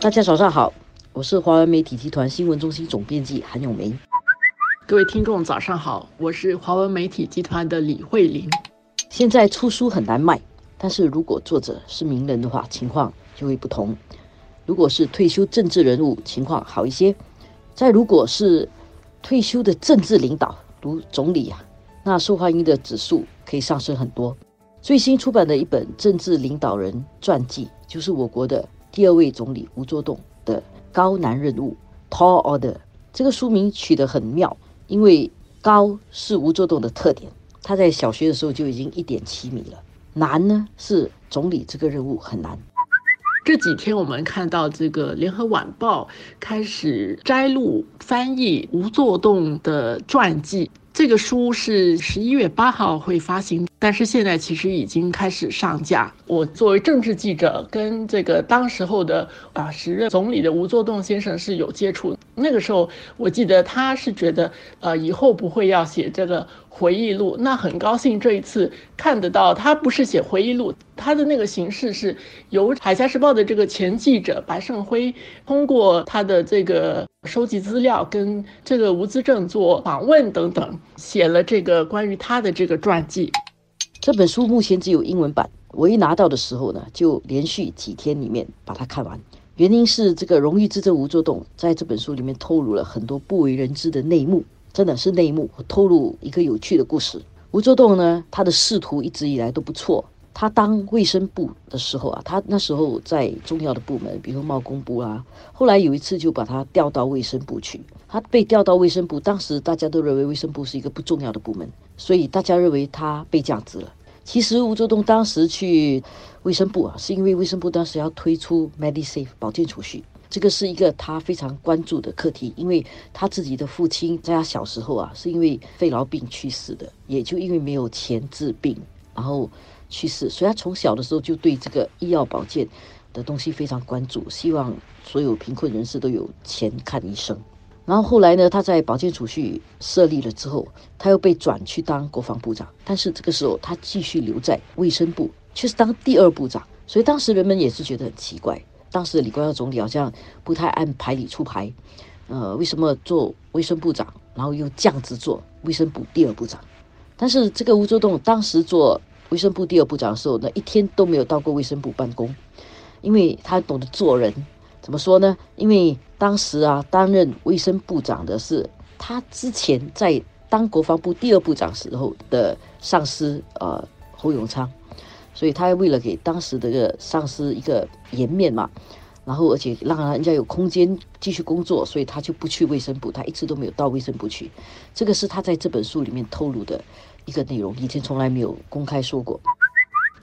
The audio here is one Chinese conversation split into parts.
大家早上好，我是华文媒体集团新闻中心总编辑韩永梅。各位听众早上好，我是华文媒体集团的李慧玲。现在出书很难卖，但是如果作者是名人的话，情况就会不同。如果是退休政治人物，情况好一些；再如果是退休的政治领导，如总理啊，那受欢迎的指数可以上升很多。最新出版的一本政治领导人传记，就是我国的。第二位总理吴作栋的高难任务 （Tall Order） 这个书名取得很妙，因为高是吴作栋的特点，他在小学的时候就已经一点七米了。难呢是总理这个任务很难。这几天我们看到这个《联合晚报》开始摘录翻译吴作栋的传记。这个书是十一月八号会发行，但是现在其实已经开始上架。我作为政治记者，跟这个当时候的啊时任总理的吴作栋先生是有接触。那个时候，我记得他是觉得，呃，以后不会要写这个回忆录。那很高兴这一次看得到，他不是写回忆录，他的那个形式是由《海峡时报》的这个前记者白胜辉通过他的这个收集资料，跟这个吴资正做访问等等，写了这个关于他的这个传记。这本书目前只有英文版，我一拿到的时候呢，就连续几天里面把它看完。原因是这个荣誉之争吴作栋在这本书里面透露了很多不为人知的内幕，真的是内幕。透露一个有趣的故事。吴作栋呢，他的仕途一直以来都不错。他当卫生部的时候啊，他那时候在重要的部门，比如贸工部啊。后来有一次就把他调到卫生部去。他被调到卫生部，当时大家都认为卫生部是一个不重要的部门，所以大家认为他被降职了。其实吴作栋当时去卫生部啊，是因为卫生部当时要推出 MediSafe 保健储蓄，这个是一个他非常关注的课题，因为他自己的父亲在他小时候啊，是因为肺痨病去世的，也就因为没有钱治病，然后去世，所以他从小的时候就对这个医药保健的东西非常关注，希望所有贫困人士都有钱看医生。然后后来呢，他在保健储蓄设立了之后，他又被转去当国防部长。但是这个时候，他继续留在卫生部，却是当第二部长。所以当时人们也是觉得很奇怪，当时的李光耀总理好像不太按牌理出牌。呃，为什么做卫生部长，然后又降职做卫生部第二部长？但是这个吴作栋当时做卫生部第二部长的时候，那一天都没有到过卫生部办公，因为他懂得做人。怎么说呢？因为当时啊，担任卫生部长的是他之前在当国防部第二部长时候的上司呃侯永昌，所以他为了给当时的个上司一个颜面嘛，然后而且让人家有空间继续工作，所以他就不去卫生部，他一直都没有到卫生部去。这个是他在这本书里面透露的一个内容，以前从来没有公开说过。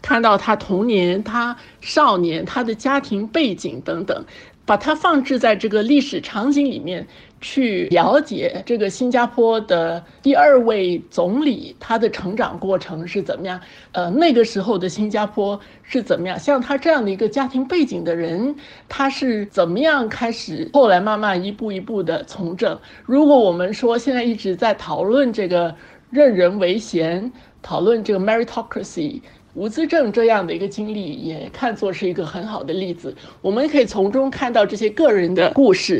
看到他童年、他少年、他的家庭背景等等。把它放置在这个历史场景里面去了解这个新加坡的第二位总理他的成长过程是怎么样？呃，那个时候的新加坡是怎么样？像他这样的一个家庭背景的人，他是怎么样开始后来慢慢一步一步的从政？如果我们说现在一直在讨论这个任人唯贤，讨论这个 meritocracy。吴资正这样的一个经历，也看作是一个很好的例子。我们可以从中看到这些个人的故事。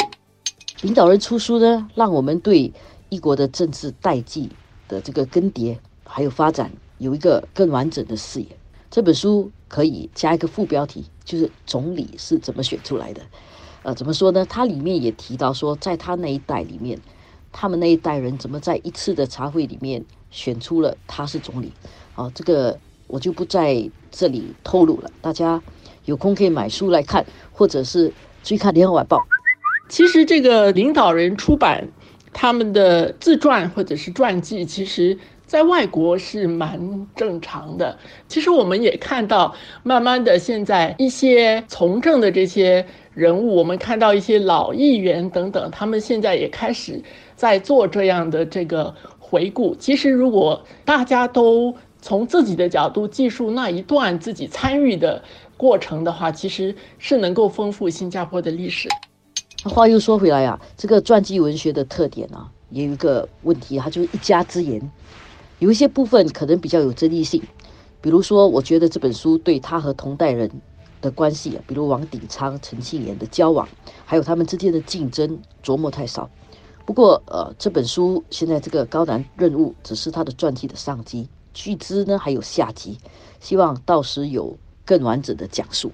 领导人出书呢，让我们对一国的政治代际的这个更迭还有发展有一个更完整的视野。这本书可以加一个副标题，就是总理是怎么选出来的。呃，怎么说呢？它里面也提到说，在他那一代里面，他们那一代人怎么在一次的茶会里面选出了他是总理。啊，这个。我就不在这里透露了，大家有空可以买书来看，或者是追看《联合晚报》。其实这个领导人出版他们的自传或者是传记，其实在外国是蛮正常的。其实我们也看到，慢慢的现在一些从政的这些人物，我们看到一些老议员等等，他们现在也开始在做这样的这个回顾。其实如果大家都从自己的角度记述那一段自己参与的过程的话其实是能够丰富新加坡的历史。那话又说回来啊这个传记文学的特点呢也有一个问题它就是一家之言。有一些部分可能比较有争议性比如说我觉得这本书对他和同代人的关系比如王鼎昌陈庆炎的交往还有他们之间的竞争琢磨太少。不过呃这本书现在这个高难任务只是他的传记的上机巨资呢，还有下集，希望到时有更完整的讲述。